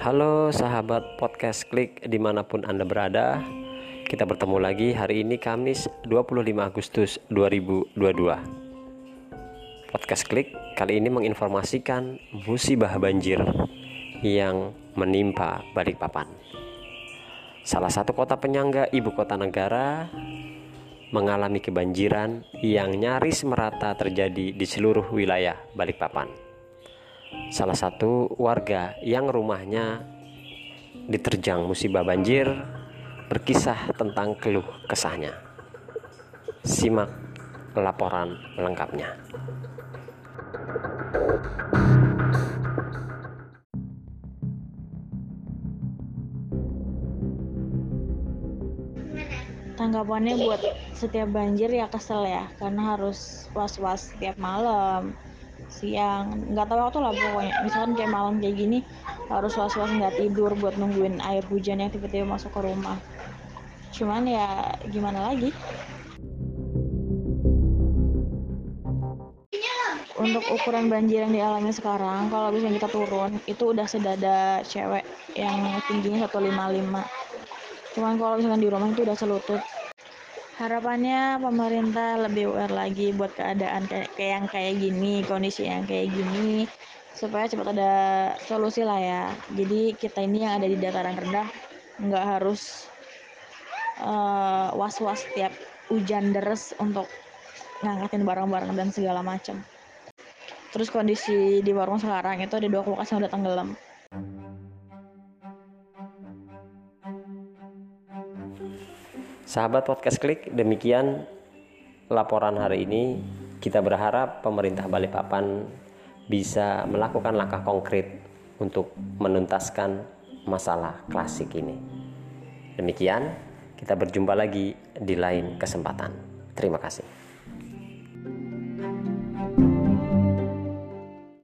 Halo sahabat podcast klik di mana pun Anda berada. Kita bertemu lagi hari ini Kamis 25 Agustus 2022 Podcast klik kali ini menginformasikan musibah banjir yang menimpa Balikpapan. Salah satu kota penyangga ibu kota negara mengalami kebanjiran yang nyaris merata terjadi di seluruh wilayah Balikpapan salah satu warga yang rumahnya diterjang musibah banjir berkisah tentang keluh kesahnya. Simak laporan lengkapnya. Tanggapannya buat setiap banjir ya kesel ya karena harus was-was setiap malam siang. Nggak tahu waktu lah pokoknya. Misalkan kayak malam kayak gini harus was-was nggak tidur buat nungguin air hujan yang tiba-tiba masuk ke rumah. Cuman ya gimana lagi? Untuk ukuran banjir yang dialami sekarang kalau misalnya kita turun itu udah sedada cewek yang tingginya 155 cuman kalau misalkan di rumah itu udah selutut harapannya pemerintah lebih aware lagi buat keadaan kayak, kayak yang kayak gini kondisi yang kayak gini supaya cepat ada solusi lah ya. Jadi kita ini yang ada di dataran rendah nggak harus uh, was-was tiap hujan deres untuk ngangkatin barang-barang dan segala macam. Terus kondisi di warung sekarang itu ada dua kulkas yang udah tenggelam Sahabat podcast klik, demikian laporan hari ini. Kita berharap pemerintah Balikpapan bisa melakukan langkah konkret untuk menuntaskan masalah klasik ini. Demikian, kita berjumpa lagi di lain kesempatan. Terima kasih.